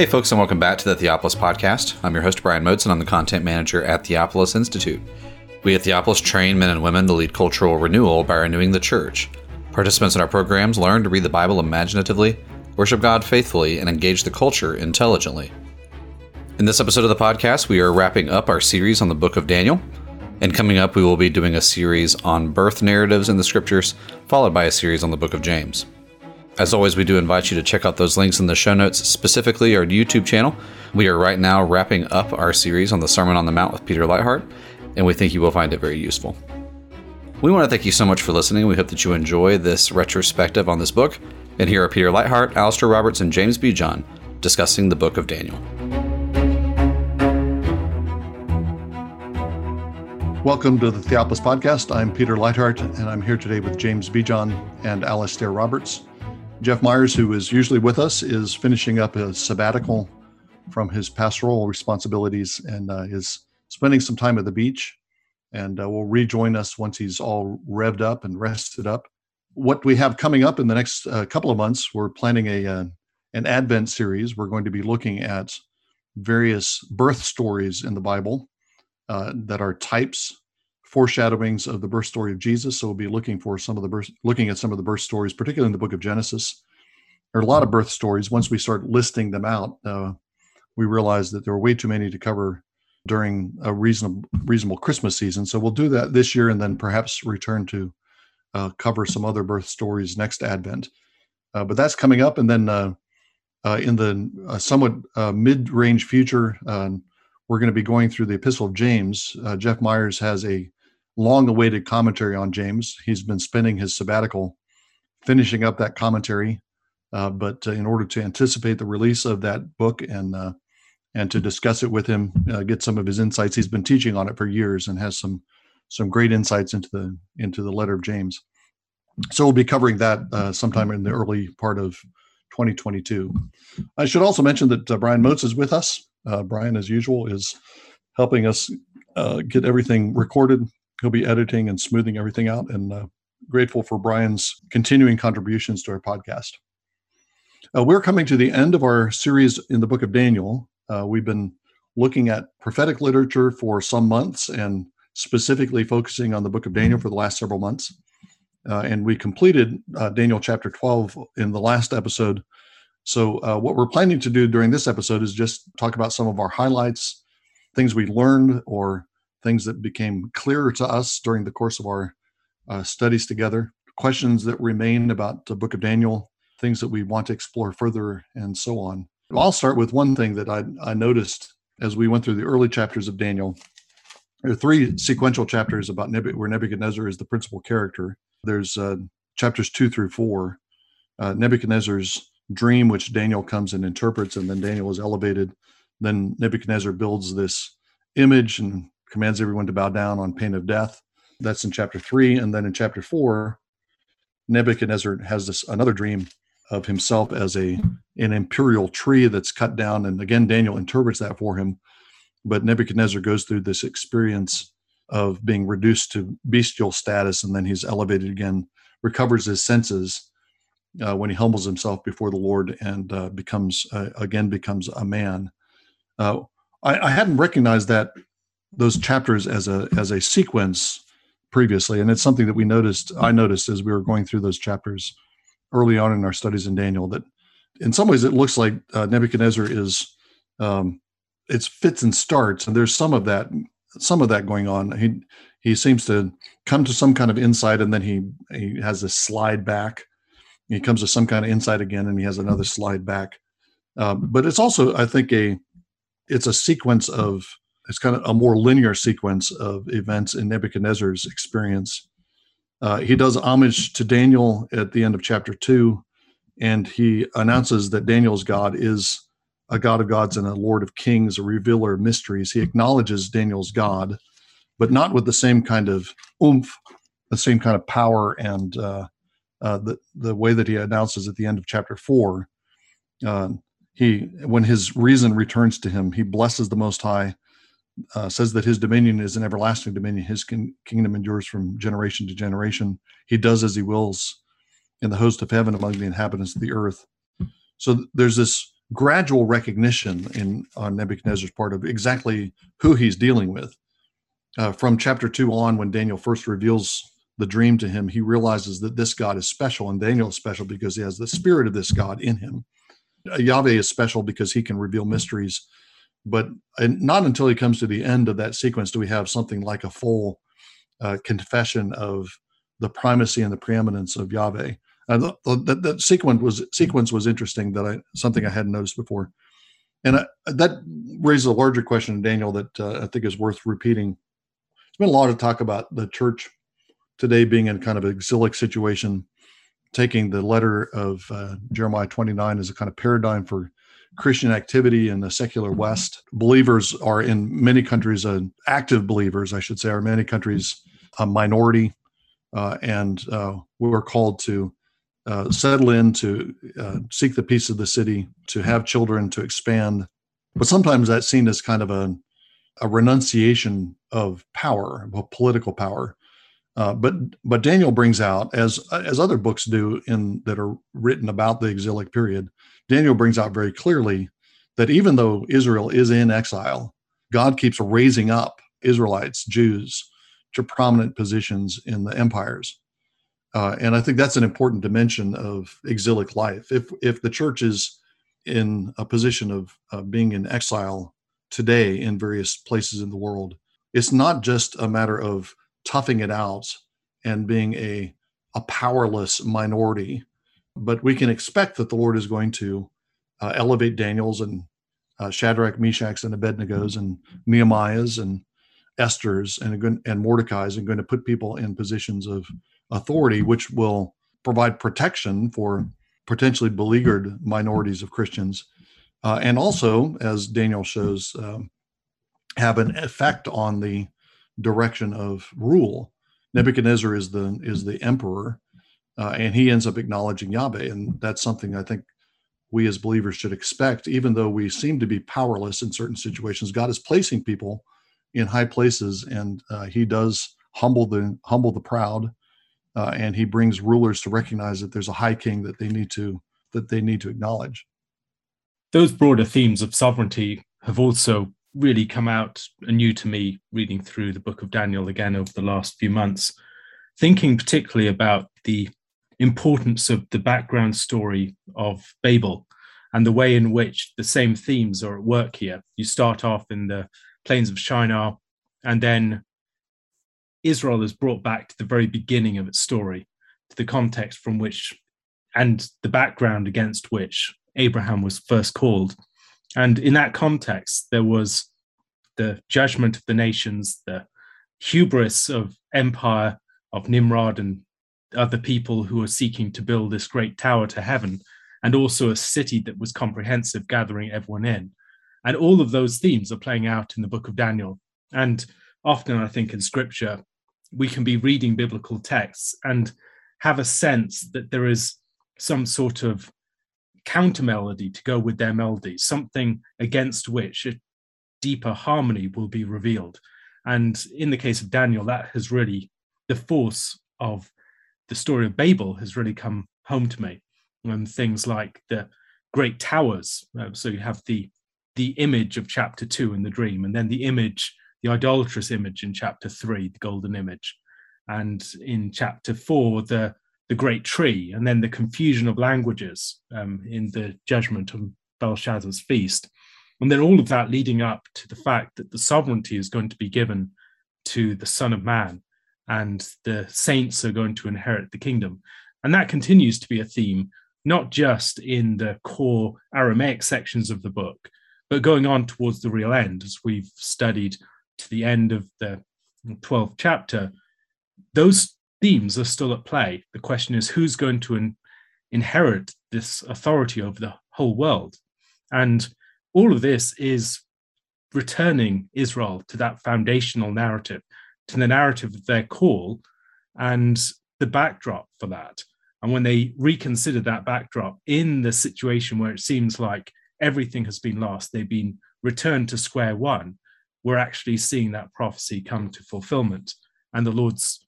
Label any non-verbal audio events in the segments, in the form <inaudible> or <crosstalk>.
Hey, folks, and welcome back to the Theopolis Podcast. I'm your host, Brian Motes, and I'm the content manager at Theopolis Institute. We at Theopolis train men and women to lead cultural renewal by renewing the church. Participants in our programs learn to read the Bible imaginatively, worship God faithfully, and engage the culture intelligently. In this episode of the podcast, we are wrapping up our series on the book of Daniel. And coming up, we will be doing a series on birth narratives in the scriptures, followed by a series on the book of James. As always, we do invite you to check out those links in the show notes, specifically our YouTube channel. We are right now wrapping up our series on the Sermon on the Mount with Peter Leithart, and we think you will find it very useful. We want to thank you so much for listening. We hope that you enjoy this retrospective on this book. And here are Peter Leithart, Alastair Roberts, and James Bejon discussing the book of Daniel. Welcome to the Theopolis Podcast. I'm Peter Leithart, and I'm here today with James Bejon and Alastair Roberts. Jeff Meyers, who is usually with us, is finishing up a sabbatical from his pastoral responsibilities and uh, is spending some time at the beach and uh, will rejoin us once he's all revved up and rested up. What we have coming up in the next uh, couple of months, we're planning a uh, an Advent series. We're going to be looking at various birth stories in the Bible uh, that are types foreshadowings of the birth story of Jesus. So we'll be looking for some of the birth, looking at some of the birth stories, particularly in the book of Genesis. There are a lot of birth stories. Once we start listing them out, uh, we realize that there are way too many to cover during a reasonable reasonable Christmas season. So we'll do that this year, and then perhaps return to uh, cover some other birth stories next Advent. Uh, but that's coming up, and then uh, uh, in the uh, somewhat mid-range future, we're going to be going through the Epistle of James. Jeff Meyers has a long awaited commentary on James. He's been spending his sabbatical finishing up that commentary. Uh, but uh, in order to anticipate the release of that book and uh, and to discuss it with him, uh, get some of his insights, he's been teaching on it for years and has some some great insights into the into the letter of James. So we'll be covering that uh, sometime in the early part of 2022. I should also mention that uh, Brian Motes is with us. Brian, as usual, is helping us get everything recorded he'll be editing and smoothing everything out and uh, grateful for brian's continuing contributions to our podcast. Uh, we're coming to the end of our series in the book of daniel. Uh, we've been looking at prophetic literature for some months and specifically focusing on the book of daniel for the last several months. Uh, and we completed uh, daniel chapter 12 in the last episode. So uh, what we're planning to do during this episode is just talk about some of our highlights things we learned or things that became clearer to us during the course of our uh, studies together, questions that remain about the book of Daniel, things that we want to explore further, and so on. I'll start with one thing that I, I noticed as we went through the early chapters of Daniel. There are three sequential chapters about Nebuchadnezzar, where Nebuchadnezzar is the principal character. There's uh, chapters two through four, uh, Nebuchadnezzar's dream, which Daniel comes and interprets, and then Daniel is elevated. Then Nebuchadnezzar builds this image and commands everyone to bow down on pain of death. That's in chapter three. And then in chapter four, Nebuchadnezzar has this another dream of himself as a an imperial tree that's cut down. And again, Daniel interprets that for him. But Nebuchadnezzar goes through this experience of being reduced to bestial status, and then he's elevated again, recovers his senses uh, when he humbles himself before the Lord and uh, becomes uh, again becomes a man. Uh, I, I, hadn't recognized that those chapters as a as a sequence previously, and it's something that we noticed. I noticed as we were going through those chapters early on in our studies in Daniel that in some ways it looks like uh, Nebuchadnezzar is um, it's fits and starts, and there's some of that some of that going on. He he seems to come to some kind of insight, and then he he has a slide back. He comes to some kind of insight again, and he has another slide back. Um, but it's also, I think, a it's a sequence of it's kind of a more linear sequence of events in Nebuchadnezzar's experience. Uh, he does homage to Daniel at the end of chapter two, and he announces that Daniel's God is a God of gods and a Lord of kings, a revealer of mysteries. He acknowledges Daniel's God, but not with the same kind of oomph, the same kind of power, and uh, uh, the the way that he announces at the end of chapter four. Uh, he, when his reason returns to him, he blesses the Most High uh, says that his dominion is an everlasting dominion. His kin- kingdom endures from generation to generation. He does as he wills in the host of heaven among the inhabitants of the earth. So there's this gradual recognition in on Nebuchadnezzar's part of exactly who he's dealing with. Uh, from chapter two on, when Daniel first reveals the dream to him, he realizes that this God is special, and Daniel is special because he has the spirit of this God in him. Uh, Yahweh is special because he can reveal mysteries, but not until he comes to the end of that sequence do we have something like a full uh, confession of the primacy and the preeminence of Yahweh. Uh, that, that sequence was sequence was interesting. That I something I hadn't noticed before, and I, that raises a larger question, Daniel, that uh, I think is worth repeating. There's been a lot of talk about the church today being in kind of an exilic situation, taking the letter of uh, Jeremiah 29 as a kind of paradigm for Christian activity in the secular West. Believers are in many countries, uh, active believers, I should say, are in many countries a minority, uh, and uh, we're called to uh, settle in, to uh, seek the peace of the city, to have children, to expand. But sometimes that's seen as kind of a, a renunciation of power, of political power. Uh, but but Daniel brings out, as as other books do in that are written about the exilic period, Daniel brings out very clearly that even though Israel is in exile, God keeps raising up Israelites, Jews, to prominent positions in the empires. Uh, and I think that's an important dimension of exilic life. If if the church is in a position of uh, being in exile today in various places in the world, it's not just a matter of toughing it out and being a a powerless minority, but we can expect that the Lord is going to uh, elevate Daniel's and uh, Shadrach, Meshach's, and Abednego's and Nehemiah's and Esther's and and Mordecai's and going to put people in positions of authority, which will provide protection for potentially beleaguered minorities of Christians, uh, and also, as Daniel shows, um, have an effect on the direction of rule. Nebuchadnezzar is the is the emperor, uh, and he ends up acknowledging Yahweh, and that's something I think we as believers should expect. Even though we seem to be powerless in certain situations, God is placing people in high places, and uh, He does humble the humble the proud, uh, and he brings rulers to recognize that there's a high king that they need to that they need to acknowledge. Those broader themes of sovereignty have also really come out anew to me reading through the book of Daniel again over the last few months, thinking particularly about the importance of the background story of Babel and the way in which the same themes are at work here. You start off in the plains of Shinar, and then Israel is brought back to the very beginning of its story, to the context from which and the background against which Abraham was first called. And in that context, there was the judgment of the nations, the hubris of empire of Nimrod and other people who were seeking to build this great tower to heaven, and also a city that was comprehensive, gathering everyone in. And all of those themes are playing out in the book of Daniel. And often, I think, in scripture, we can be reading biblical texts and have a sense that there is some sort of counter melody to go with their melody, something against which a deeper harmony will be revealed. And in the case of Daniel, that has really, the force of the story of Babel has really come home to me. And things like the great towers. Uh, so you have the the image of chapter two in the dream, and then the image the idolatrous image in chapter three, the golden image, and in chapter four, the the great tree, and then the confusion of languages um, in the judgment of Belshazzar's feast, and then all of that leading up to the fact that the sovereignty is going to be given to the Son of Man, and the saints are going to inherit the kingdom, and that continues to be a theme not just in the core Aramaic sections of the book, but going on towards the real end, as we've studied to the end of the 12th chapter, those themes are still at play. The question is who's going to in, inherit this authority over the whole world? And all of this is returning Israel to that foundational narrative, to the narrative of their call and the backdrop for that. And when they reconsider that backdrop in the situation where it seems like everything has been lost, they've been returned to square one, we're actually seeing that prophecy come to fulfillment and the Lord's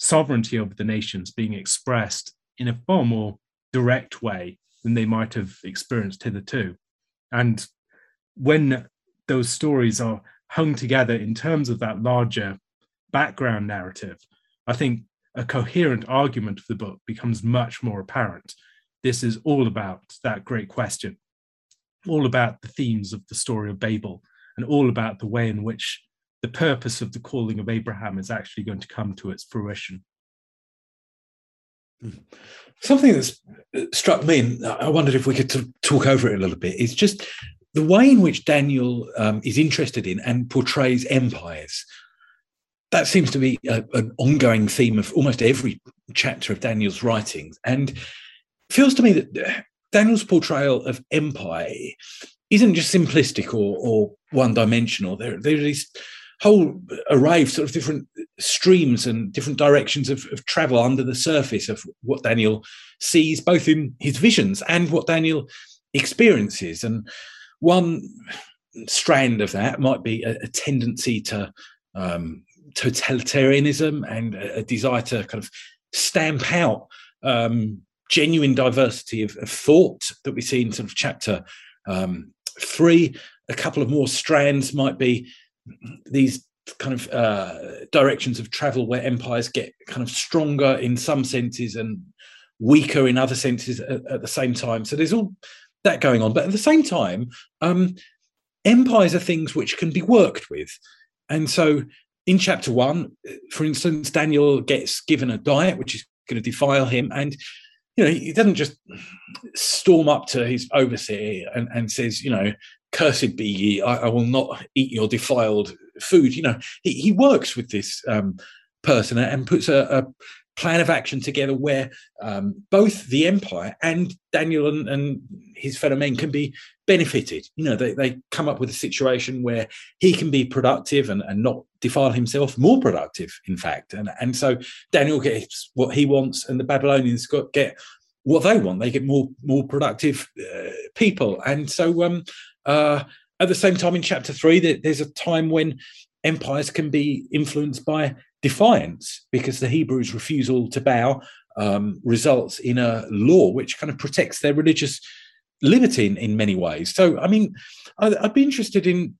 sovereignty over the nations being expressed in a far more direct way than they might have experienced hitherto. And when those stories are hung together in terms of that larger background narrative, I think a coherent argument of the book becomes much more apparent. This is all about that great question, all about the themes of the story of Babel, and all about the way in which the purpose of the calling of Abraham is actually going to come to its fruition. Something that's uh, struck me, and I wondered if we could talk over it a little bit, is just the way in which Daniel um, is interested in and portrays empires. That seems to be a, an ongoing theme of almost every chapter of Daniel's writings. And it feels to me that uh, Daniel's portrayal of empire isn't just simplistic or, or one dimensional. There, there these whole array of sort of different streams and different directions of, of, travel under the surface of what Daniel sees, both in his visions and what Daniel experiences. And one strand of that might be a, a tendency to um, totalitarianism and a, a, desire to kind of stamp out um, genuine diversity of, of, thought that we see in sort of chapter um, three. A couple of more strands might be these kind of uh, directions of travel where empires get kind of stronger in some senses and weaker in other senses at, at the same time. So there's all that going on. But at the same time, um, empires are things which can be worked with. And so in chapter one, for instance, Daniel gets given a diet which is going to defile him. And you know, he doesn't just storm up to his overseer and, and says, you know, cursed be ye, I, I, will not eat your defiled food. You know, he, he works with this um, person and puts a, a, plan of action together where um, both the empire and Daniel and, and, his fellow men can be benefited. You know, they, they come up with a situation where he can be productive and, and not defile himself, more productive, in fact. And, and so Daniel gets what he wants, and the Babylonians got, get what they want. They get more more productive uh, people. And so um, uh, at the same time, in chapter three, there's a time when empires can be influenced by defiance because the Hebrews' refusal to bow um, results in a law which kind of protects their religious liberty in, in many ways. So, I mean, I'd, I'd be interested in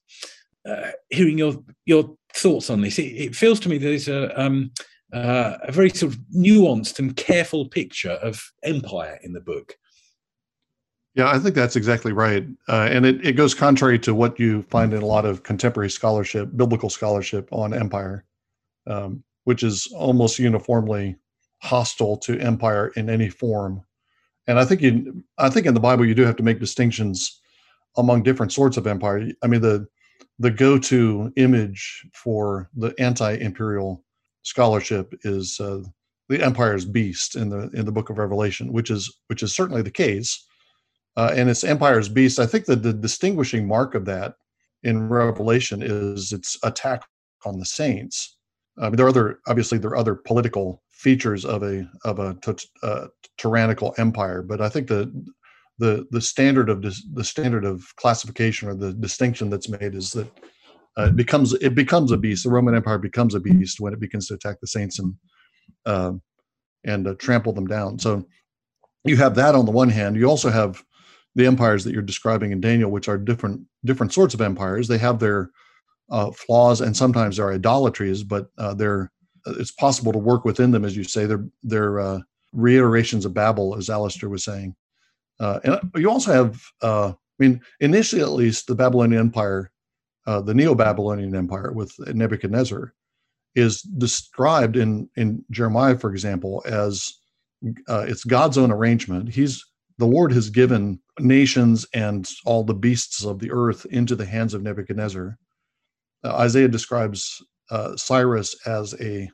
uh, hearing your your thoughts on this. It, it feels to me there's a um, uh, a very sort of nuanced and careful picture of empire in the book. Yeah, I think that's exactly right. Uh, and it, it goes contrary to what you find in a lot of contemporary scholarship, biblical scholarship on empire, um, which is almost uniformly hostile to empire in any form. And I think you, I think in the Bible you do have to make distinctions among different sorts of empire. I mean, the the go-to image for the anti-imperial scholarship is uh, the empire's beast in the in the book of Revelation, which is which is certainly the case uh, and it's Empire's Beast. I think that the distinguishing mark of that in Revelation is its attack on the saints. I mean, there are other obviously there are other political features of a of a t- uh, tyrannical empire, but I think the the the standard of dis- the standard of classification or the distinction that's made is that uh, it becomes it becomes a beast. The Roman Empire becomes a beast when it begins to attack the saints and uh, and uh, trample them down. So you have that on the one hand. You also have the empires that you're describing in Daniel, which are different different sorts of empires. They have their uh, flaws and sometimes their idolatries, but uh, they're it's possible to work within them, as you say. They're they're uh, reiterations of Babel, as Alastair was saying. Uh, and you also have, uh, I mean, initially at least, the Babylonian Empire, uh, the Neo-Babylonian Empire with Nebuchadnezzar, is described in in Jeremiah, for example, as it's God's own arrangement. He's the Lord has given nations and all the beasts of the earth into the hands of Nebuchadnezzar. Uh, Isaiah describes uh, Cyrus as a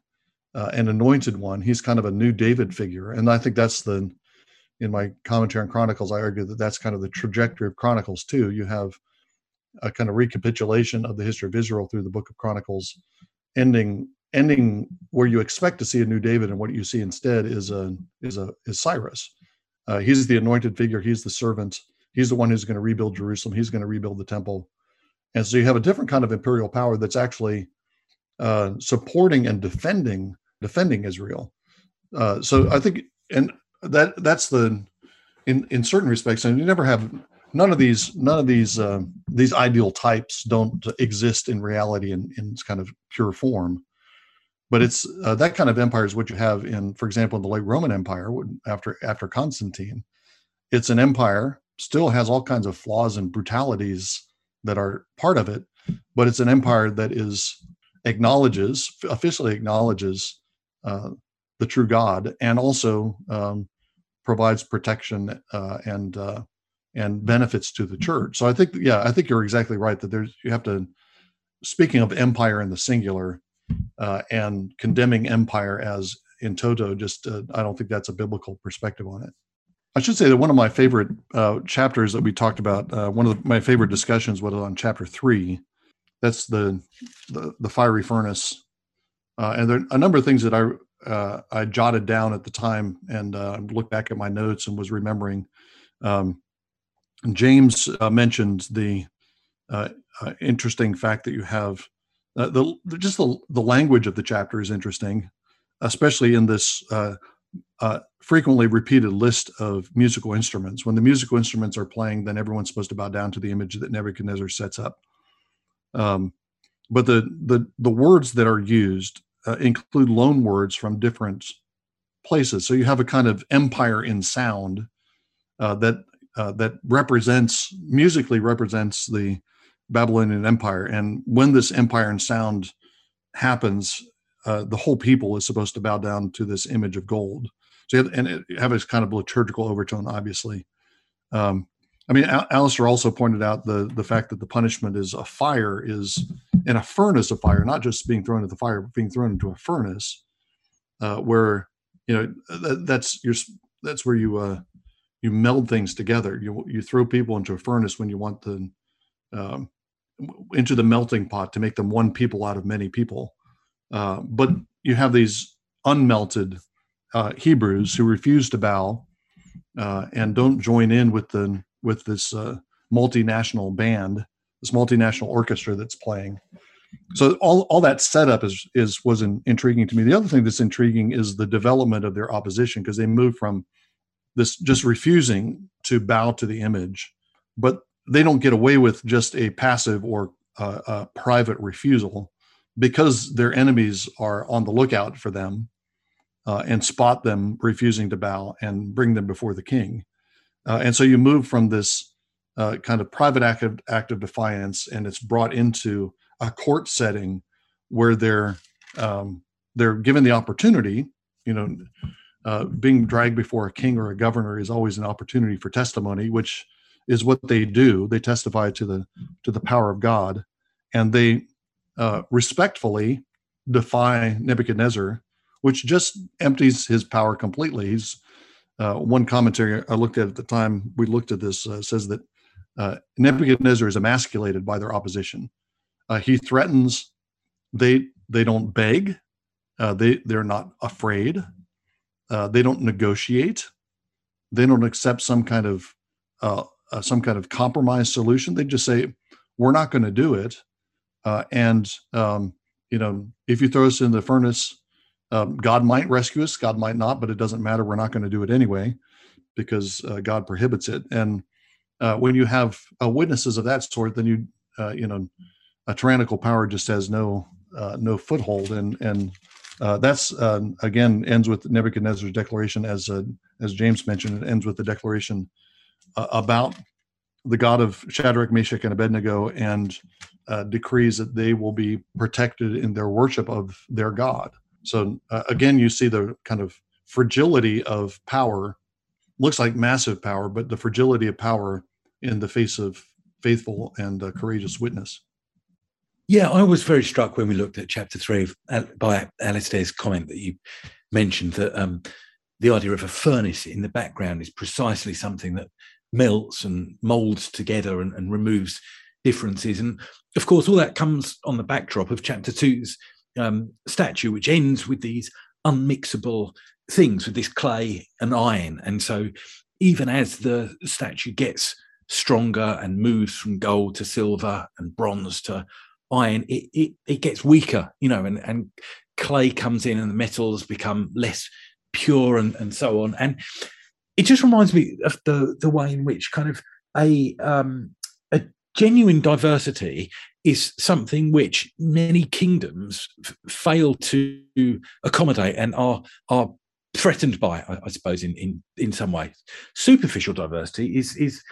uh, an anointed one. He's kind of a new David figure, and I think that's the in my commentary on Chronicles. I argue that that's kind of the trajectory of Chronicles too. You have a kind of recapitulation of the history of Israel through the Book of Chronicles, ending ending where you expect to see a new David, and what you see instead is a is a is Cyrus uh, he's the anointed figure. He's the servant. He's the one who's going to rebuild Jerusalem. He's going to rebuild the temple. And so you have a different kind of imperial power that's actually uh, supporting and defending defending Israel. Uh, so I think, and that that's the in in certain respects, and you never have none of these none of these uh, these ideal types don't exist in reality in, in kind of pure form but it's uh, that kind of empire is what you have in for example in the late roman empire after after constantine it's an empire still has all kinds of flaws and brutalities that are part of it but it's an empire that is acknowledges officially acknowledges uh, the true god and also um, provides protection uh, and uh, and benefits to the church. So I think, yeah, I think you're exactly right that there's you have to. Speaking of empire in the singular, uh, and condemning empire as in toto, just uh, I don't think that's a biblical perspective on it. I should say that one of my favorite uh, chapters that we talked about, uh, one of the, my favorite discussions was on chapter three. That's the the, the fiery furnace, uh, and there are a number of things that I uh, I jotted down at the time and looked back at my notes and was remembering. Um, James mentioned the interesting fact that you have uh, the just the, the language of the chapter is interesting, especially in this uh, uh, frequently repeated list of musical instruments. When the musical instruments are playing, then everyone's supposed to bow down to the image that Nebuchadnezzar sets up. Um, but the the the words that are used include loan words from different places. So you have a kind of empire in sound uh, that uh, that represents musically represents the Babylonian Empire. And when this empire and sound happens, uh, the whole people is supposed to bow down to this image of gold. So have, and it have a kind of liturgical overtone, obviously. Um, I mean, Al- Alastair also pointed out the the fact that the punishment is a fire is in a furnace of fire, not just being thrown into the fire, but being thrown into a furnace, uh, where you know that, that's your that's where you uh, you meld things together. You you throw people into a furnace when you want the um, into the melting pot to make them one people out of many people. Uh, but you have these unmelted uh, Hebrews who refuse to bow uh, and don't join in with the with this uh, multinational band, this multinational orchestra that's playing. So all, all that setup is is was in, intriguing to me. The other thing that's intriguing is the development of their opposition because they moved from this just refusing to bow to the image but they don't get away with just a passive or uh, a private refusal because their enemies are on the lookout for them uh, and spot them refusing to bow and bring them before the king. Uh, and so you move from this uh, kind of private act of, act of defiance and it's brought into a court setting where they're um, they're given the opportunity you know uh, being dragged before a king or a governor is always an opportunity for testimony, which is what they do. They testify to the to the power of God, and they uh, respectfully defy Nebuchadnezzar, which just empties his power completely. He's uh, one commentary I looked at at the time we looked at this uh, says that uh, Nebuchadnezzar is emasculated by their opposition. Uh, he threatens. They they don't beg. they they're not afraid uh, they don't negotiate. They don't accept some kind of uh, uh, some kind of compromise solution. They just say, "We're not going to do it." Uh, and um, you know, if you throw us in the furnace, um, God might rescue us. God might not, but it doesn't matter. We're not going to do it anyway because uh, God prohibits it. And uh, when you have witnesses of that sort, then you you know, a tyrannical power just has no no foothold and and uh, that's uh, again ends with Nebuchadnezzar's declaration, as uh, as James mentioned. It ends with the declaration uh, about the God of Shadrach, Meshach, and Abednego, and uh, decrees that they will be protected in their worship of their God. So uh, again, you see the kind of fragility of power. Looks like massive power, but the fragility of power in the face of faithful and courageous witness. Yeah, I was very struck when we looked at chapter three of, by Alastair's comment that you mentioned that um, the idea of a furnace in the background is precisely something that melts and molds together and, and removes differences. And of course, all that comes on the backdrop of chapter two's um, statue, which ends with these unmixable things with this clay and iron. And so, even as the statue gets stronger and moves from gold to silver and bronze to iron, it, it, it gets weaker, you know, and, and clay comes in and the metals become less pure and, and so on. And it just reminds me of the, the way in which kind of a um, a genuine diversity is something which many kingdoms f- fail to accommodate and are are threatened by, I, I suppose, in, in in some ways. Superficial diversity is is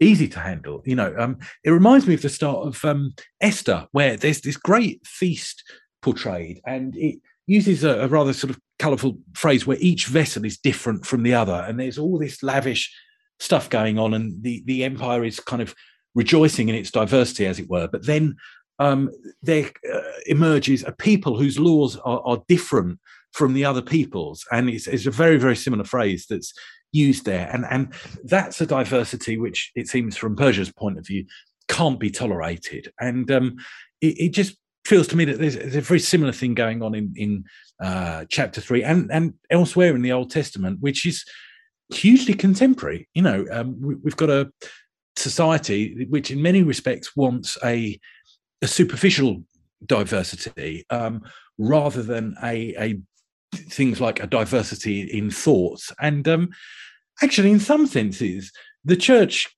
easy to handle. You know, um, it reminds me of the start of um, Esther, where there's this great feast portrayed, and it uses a, a rather sort of colourful phrase where each vessel is different from the other, and there's all this lavish stuff going on, and the the empire is kind of rejoicing in its diversity, as it were. But then um, there uh, emerges a people whose laws are, are different from the other peoples, and it's, it's a very very similar phrase that's used there, and and that's a diversity which it seems from Persia's point of view can't be tolerated, and um, it, it just feels to me that there's, there's, a very similar thing going on in in uh, chapter three and and elsewhere in the Old Testament, which is hugely contemporary. You know, um, we, have got a society which, in many respects, wants a a superficial diversity um, rather than a, a things like a diversity in thoughts. And um, actually, in some senses, the church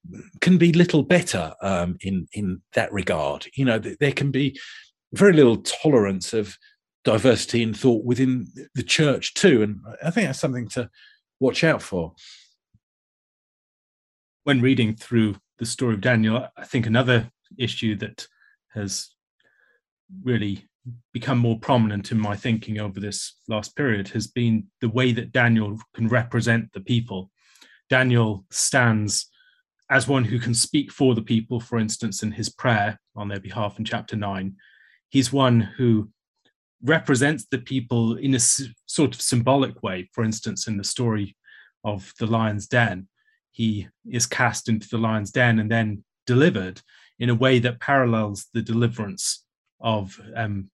can be little better um, in in that regard. You know, there can be very little tolerance of diversity in thought within the church too, and I think that's something to watch out for. When reading through the story of Daniel, I think another issue that has really become more prominent in my thinking over this last period has been the way that Daniel can represent the people. Daniel stands as one who can speak for the people, for instance, in his prayer on their behalf in chapter 9. He's one who represents the people in a sort of symbolic way. For instance, in the story of the lion's den, he is cast into the lion's den and then delivered in a way that parallels the deliverance of um,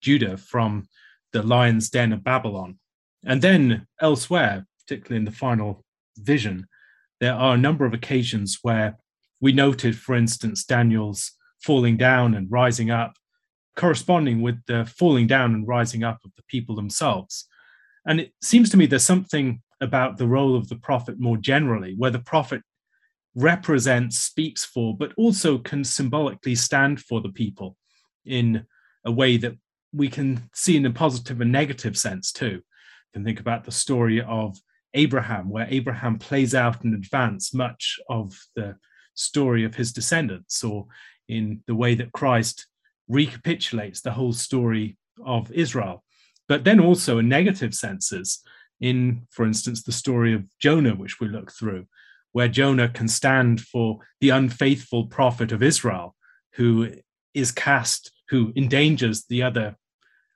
Judah from the lion's den of Babylon. And then elsewhere, particularly in the final vision, there are a number of occasions where we noted, for instance, Daniel's falling down and rising up corresponding with the falling down and rising up of the people themselves. And it seems to me there's something about the role of the prophet more generally, where the prophet represents, speaks for, but also can symbolically stand for the people in a way that we can see in a positive and negative sense too. You can think about the story of Abraham, where Abraham plays out in advance much of the story of his descendants, or in the way that Christ recapitulates the whole story of Israel, but then also in negative senses, in, for instance, the story of Jonah, which we look through, where Jonah can stand for the unfaithful prophet of Israel who is cast, who endangers the other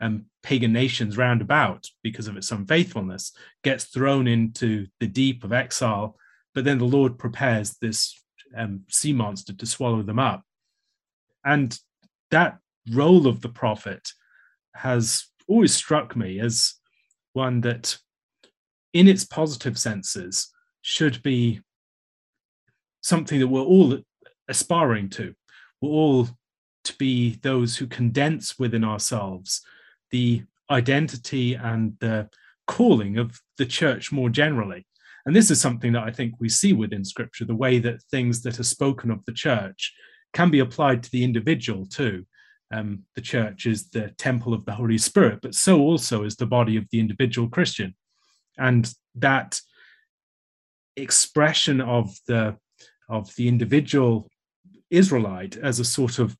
um, pagan nations round about because of its unfaithfulness, gets thrown into the deep of exile, but then the Lord prepares this um, sea monster to swallow them up. And that role of the prophet has always struck me as one that, in its positive senses, should be something that we're all aspiring to. We're all to be those who condense within ourselves the identity and the calling of the church more generally. And this is something that I think we see within scripture the way that things that are spoken of the church can be applied to the individual too um, the church is the temple of the Holy Spirit, but so also is the body of the individual Christian. And that expression of the of the individual Israelite as a sort of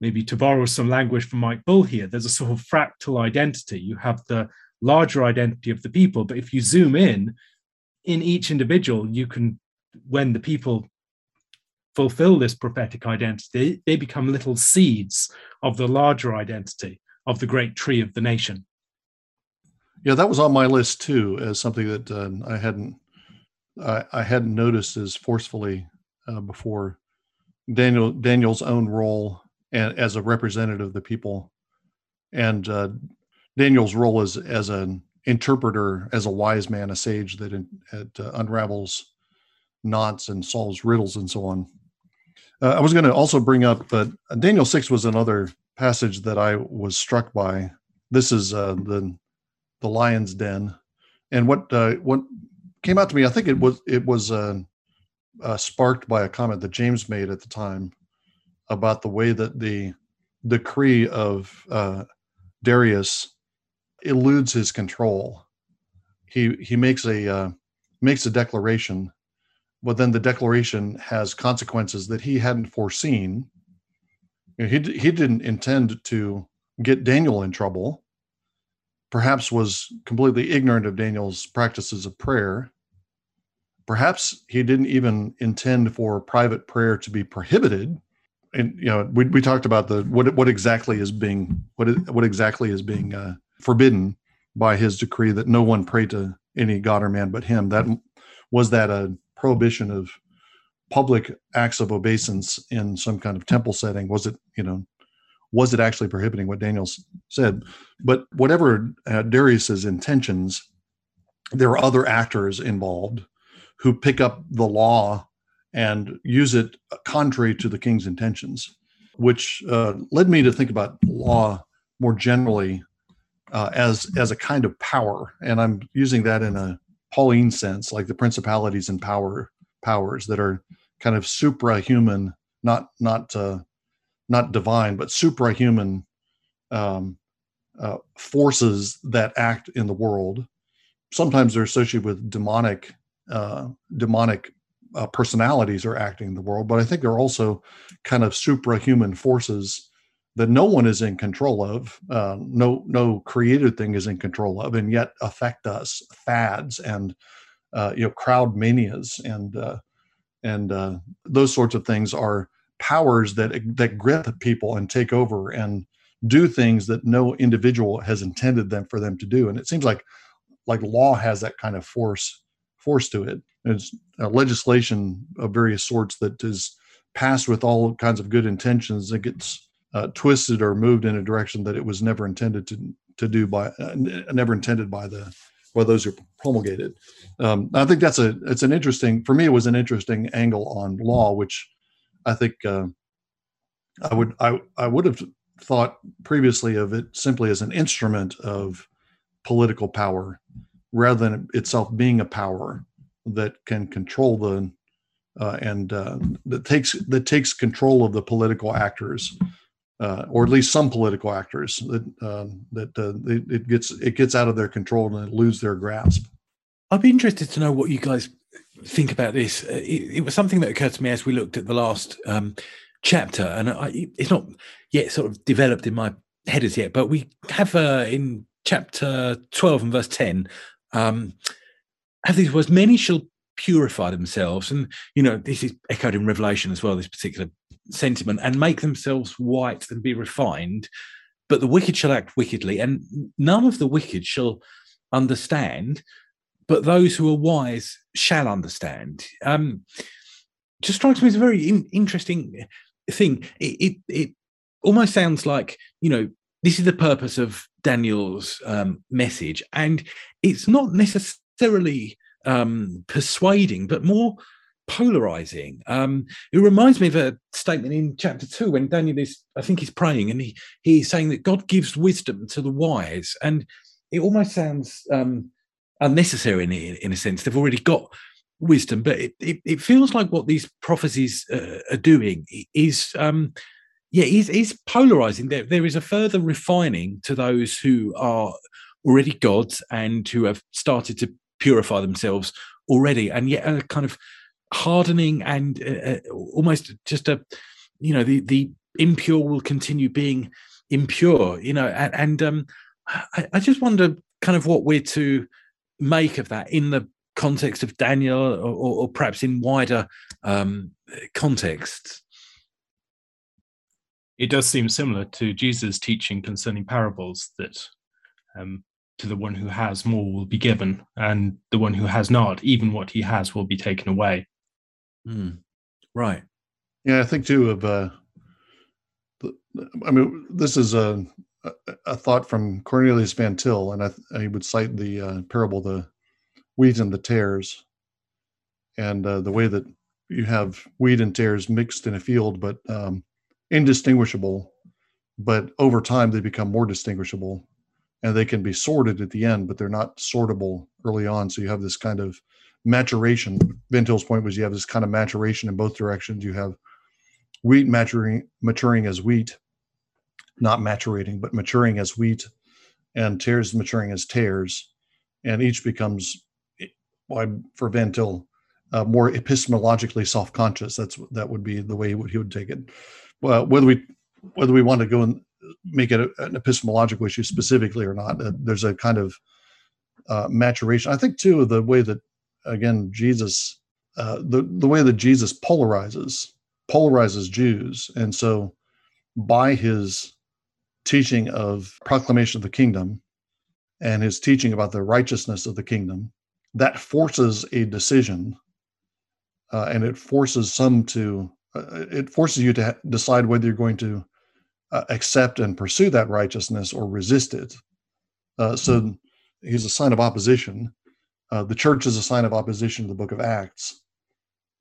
maybe to borrow some language from Mike Bull here, there's a sort of fractal identity. You have the larger identity of the people, but if you zoom in, in each individual, you can, when the people fulfill this prophetic identity, they become little seeds of the larger identity of the great tree of the nation. Yeah, that was on my list too, as something that uh, I hadn't I, I, hadn't noticed as forcefully uh, before. Daniel Daniel's own role and as a representative of the people, and uh, Daniel's role as as an interpreter, as a wise man, a sage that in, uh, unravels knots and solves riddles and so on. Uh, I was going to also bring up, but Daniel six was another passage that I was struck by. This is uh, the the lion's den, and what uh, what came out to me, I think it was it was uh, uh, sparked by a comment that James made at the time about the way that the decree of uh, Darius eludes his control. He he makes a makes a declaration, but then the declaration has consequences that he hadn't foreseen. You know, he he didn't intend to get Daniel in trouble. Perhaps was completely ignorant of Daniel's practices of prayer. Perhaps he didn't even intend for private prayer to be prohibited and you know we, we talked about the what what exactly is being what what exactly is being uh, forbidden by his decree that no one pray to any god or man but him that was that a prohibition of public acts of obeisance in some kind of temple setting? Was it you know was it actually prohibiting what daniel said? But whatever uh, darius's intentions there are other actors involved who pick up the law and use it contrary to the king's intentions, which uh, led me to think about law more generally uh, as as a kind of power, and I'm using that in a Pauline sense, like the principalities and power powers that are kind of suprahuman, not not uh, not divine, but suprahuman um, uh, forces that act in the world. Sometimes they're associated with demonic uh, demonic uh, personalities are acting in the world, but I think they're also kind of suprahuman forces that no one is in control of. Uh, no, no created thing is in control of, and yet affect us. Fads and uh, you know crowd manias and uh, and uh, those sorts of things are powers that that grip people and take over and do things that no individual has intended them for them to do. And it seems like like law has that kind of force force to it. It's legislation of various sorts that is passed with all kinds of good intentions that gets uh, twisted or moved in a direction that it was never intended to to do by uh, never intended by the by those who promulgated. Um, I think that's a it's an interesting for me. It was an interesting angle on law, which I think uh, I would I I would have thought previously of it simply as an instrument of political power rather than itself being a power that can control the uh, and uh, that takes that takes control of the political actors, uh, or at least some political actors that uh, that uh, it, it, gets it gets out of their control and lose their grasp. I'd be interested to know what you guys think about this. Uh, it, it was something that occurred to me as we looked at the last um, chapter, and I, it's not yet sort of developed in my head as yet, but we have in chapter twelve and verse ten. Um, have these words, many shall purify themselves. And, you know, this is echoed in Revelation as well, this particular sentiment, and make themselves white and be refined. But the wicked shall act wickedly, and none of the wicked shall understand, but those who are wise shall understand. Um, just strikes me as a very in- interesting thing. It, it, it almost sounds like, you know, this is the purpose of Daniel's um, message, and it's not necessarily um, persuading, but more polarizing. Um, it reminds me of a statement in chapter two when Daniel is, I think, he's praying and he he's saying that God gives wisdom to the wise, and it almost sounds um, unnecessary in, in a sense. They've already got wisdom, but it, it, it feels like what these prophecies uh, are doing is. Um, yeah, is is polarizing. There, there is a further refining to those who are already gods and who have started to purify themselves already, and yet a kind of hardening and uh, uh, almost just a, you know, the the impure will continue being impure, you know, and, and um, I, I just wonder kind of what we're to make of that in the context of Daniel, or, or, or perhaps in wider um, contexts. It does seem similar to Jesus' teaching concerning parables that um, to the one who has more will be given, and the one who has not, even what he has, will be taken away. Mm. Right. Yeah, I think too of. Uh, I mean, this is a a thought from Cornelius Van Til, and I, I would cite the uh, parable, the wheat and the tares, and uh, the way that you have wheat and tares mixed in a field, but um, indistinguishable. But over time, they become more distinguishable and they can be sorted at the end, but they're not sortable early on. So you have this kind of maturation. Van Til's point was you have this kind of maturation in both directions. You have wheat maturing maturing as wheat, not maturating, but maturing as wheat, and tares maturing as tares, and each becomes, for Van Til, uh, more epistemologically self-conscious. That's that would be the way he would, he would take it. Well, whether we whether we want to go and make it a, an epistemological issue specifically or not, uh, there's a kind of uh, maturation. I think too the way that again Jesus, uh, the the way that Jesus polarizes polarizes Jews, and so by his teaching of proclamation of the kingdom and his teaching about the righteousness of the kingdom, that forces a decision uh, and it forces some to uh, it forces you to ha- decide whether you're going to uh, accept and pursue that righteousness or resist it. Uh, so mm-hmm. he's a sign of opposition uh, the church is a sign of opposition to the book of acts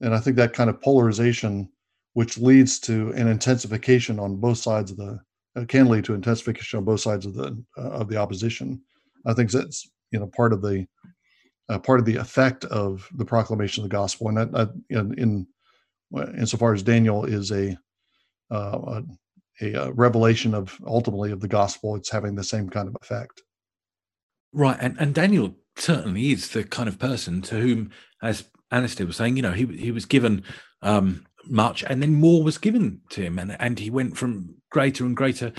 and i think that kind of polarization which leads to an intensification on both sides of the uh, can lead to intensification on both sides of the of the opposition i think that's you know part of the uh, part of the effect of the proclamation of the gospel. And that, that in, in insofar as Daniel is a, uh, a, a revelation of ultimately of the gospel, it's having the same kind of effect. Right, and and Daniel certainly is the kind of person to whom, as Alastair was saying, you know, he he was given um, much, and then more was given to him, and and he went from greater and greater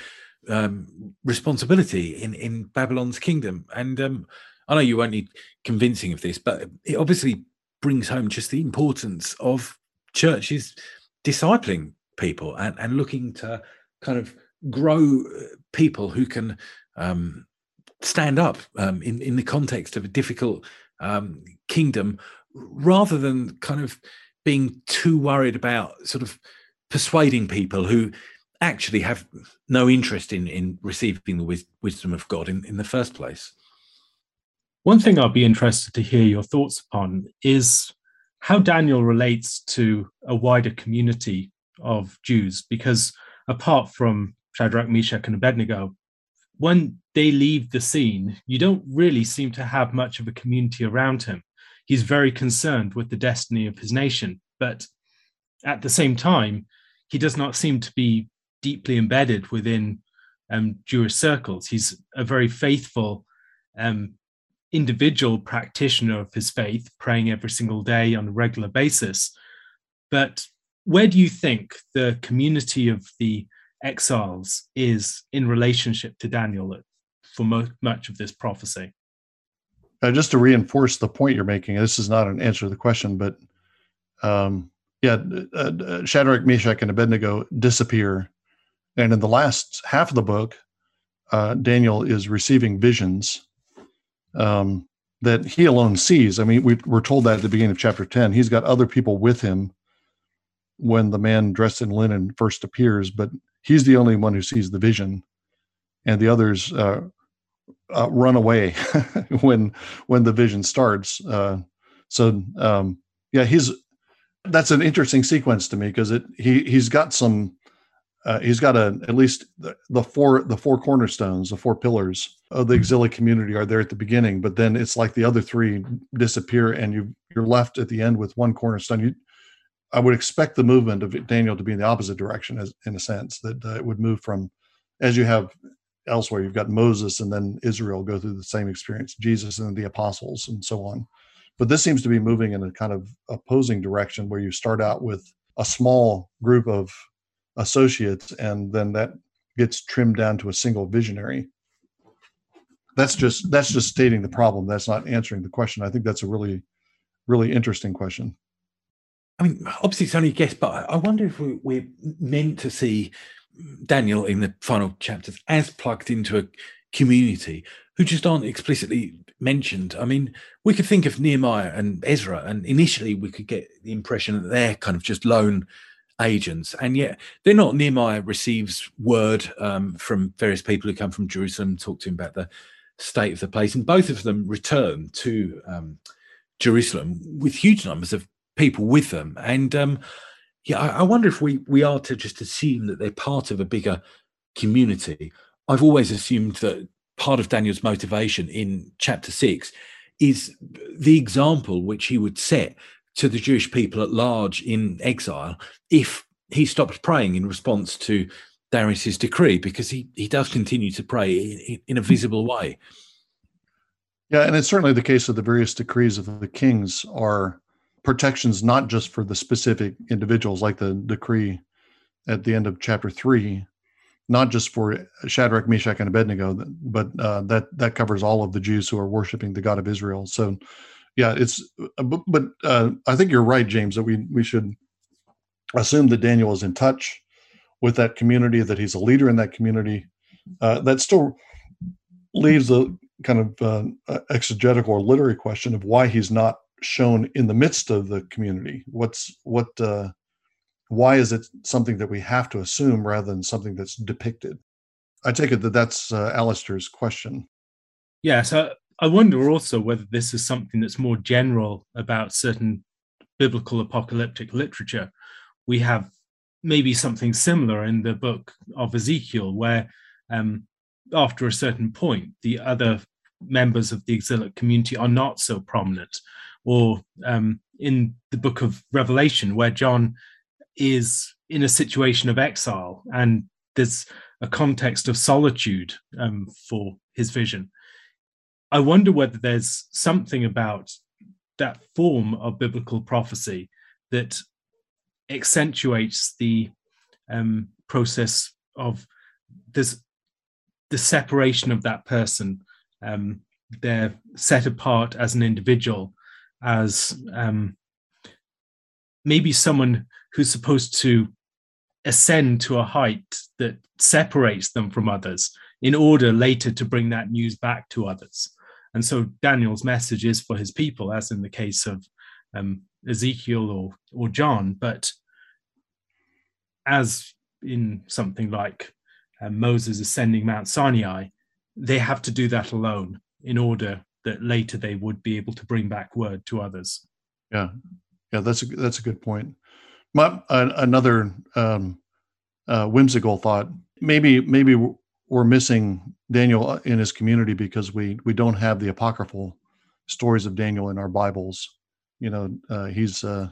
um, responsibility in in Babylon's kingdom, and um, I know you won't need convincing of this, but it obviously brings home just the importance of churches discipling people and, and looking to kind of grow uh, people who can um, stand up um, in, in the context of a difficult um, kingdom rather than kind of being too worried about sort of persuading people who actually have no interest in in receiving the wis- wisdom of God in, in the first place. One thing I'll be interested to hear your thoughts upon is how Daniel relates to a wider community of Jews, because apart from Shadrach, Meshach, and Abednego, when they leave the scene, you don't really seem to have much of a community around him. He's very concerned with the destiny of his nation, but at the same time, he does not seem to be deeply embedded within um, Jewish circles. He's a very faithful um, individual practitioner of his faith, praying every single day on a regular basis. But where do you think the community of the exiles is in relationship to Daniel for mo- much of this prophecy? Uh, just to reinforce the point you're making, this is not an answer to the question, but um, yeah, uh, uh, Shadrach, Meshach, and Abednego disappear. And in the last half of the book, uh, Daniel is receiving visions um, that he alone sees. I mean, we, we're told that at the beginning of chapter 10. He's got other people with him when the man dressed in linen first appears, but he's the only one who sees the vision, and the others uh, uh, run away <laughs> when when the vision starts. Uh, so um, yeah, he's that's an interesting sequence to me because it he he's got some uh, he's got a at least the, the, four the four cornerstones, the four pillars of the exilic community are there at the beginning, but then it's like the other three disappear, and you you're left at the end with one cornerstone. You, I would expect the movement of Daniel to be in the opposite direction, as in a sense that uh, it would move from, as you have elsewhere, you've got Moses and then Israel go through the same experience, Jesus and the apostles, and so on. But this seems to be moving in a kind of opposing direction, where you start out with a small group of associates, and then that gets trimmed down to a single visionary. That's just that's just stating the problem. That's not answering the question. I think that's a really, really interesting question. I mean, obviously it's only a guess, but I wonder if we, we're meant to see Daniel in the final chapters as plugged into a community who just aren't explicitly mentioned. I mean, we could think of Nehemiah and Ezra, and initially we could get the impression that they're kind of just lone agents, and yet they're not. Nehemiah receives word um, from various people who come from Jerusalem, talk to him about the state of the place, and both of them return to um, Jerusalem with huge numbers of people with them. And um, yeah, I, I wonder if we we are to just assume that they're part of a bigger community. I've always assumed that part of Daniel's motivation in chapter six is the example which he would set to the Jewish people at large in exile if he stopped praying in response to Darius's decree, because he, he does continue to pray in, in a visible way. Yeah, and it's certainly the case of the various decrees of the kings are protections not just for the specific individuals, like the decree at the end of chapter three, not just for Shadrach, Meshach, and Abednego, but uh, that that covers all of the Jews who are worshiping the God of Israel. So, yeah, it's uh, but, uh, I think you're right, James, that we we should assume that Daniel is in touch with that community, that he's a leader in that community. Uh, that still leaves a kind of uh, exegetical or literary question of why he's not shown in the midst of the community. What's what? Uh, why is it something that we have to assume rather than something that's depicted? I take it that that's uh, Alastair's question. Yeah, so I wonder also whether this is something that's more general about certain biblical apocalyptic literature. We have maybe something similar in the book of Ezekiel, where um, after a certain point, the other members of the exilic community are not so prominent, or um, in the book of Revelation, where John is in a situation of exile and there's a context of solitude um, for his vision. I wonder whether there's something about that form of biblical prophecy that accentuates the um, process of this the separation of that person. Um, they're set apart as an individual, as um, maybe someone who's supposed to ascend to a height that separates them from others in order later to bring that news back to others. And so Daniel's message is for his people, as in the case of um, Ezekiel or, or John, but as in something like uh, Moses ascending Mount Sinai, they have to do that alone in order that later they would be able to bring back word to others. Yeah, yeah, that's a that's a good point. My, uh, another um, uh, whimsical thought: maybe maybe we're missing Daniel in his community because we we don't have the apocryphal stories of Daniel in our Bibles. You know, uh, he's uh,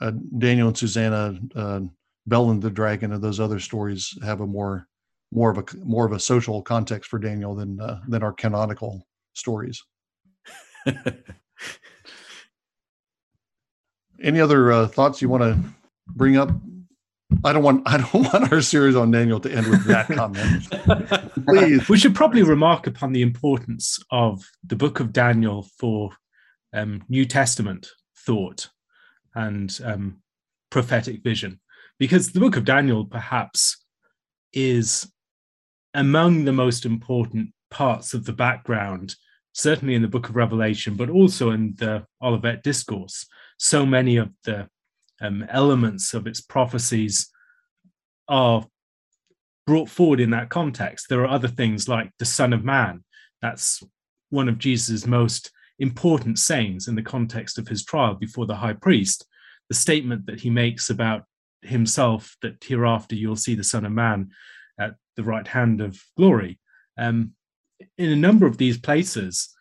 uh, Daniel and Susanna, uh, Bel and the Dragon, and those other stories have a more more of a more of a social context for Daniel than than our canonical stories. Any other uh, thoughts you want to bring up? I don't want <laughs> I don't want our series on Daniel to end with that comment. <laughs> Please. We should probably remark upon the importance of the book of Daniel for um, New Testament thought and um, prophetic vision, because the book of Daniel perhaps is among the most important parts of the background, certainly in the book of Revelation, but also in the Olivet Discourse so many of the um, elements of its prophecies are brought forward in that context. There are other things like the Son of Man. That's one of Jesus' most important sayings in the context of his trial before the high priest. The statement that he makes about himself that hereafter you'll see the Son of Man at the right hand of glory. Um, in a number of these places,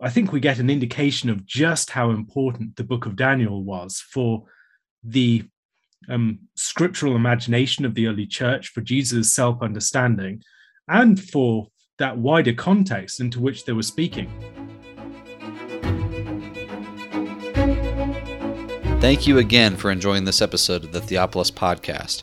I think we get an indication of just how important the book of Daniel was for the um, scriptural imagination of the early church, for Jesus' self understanding, and for that wider context into which they were speaking. Thank you again for enjoying this episode of the Theopolis Podcast.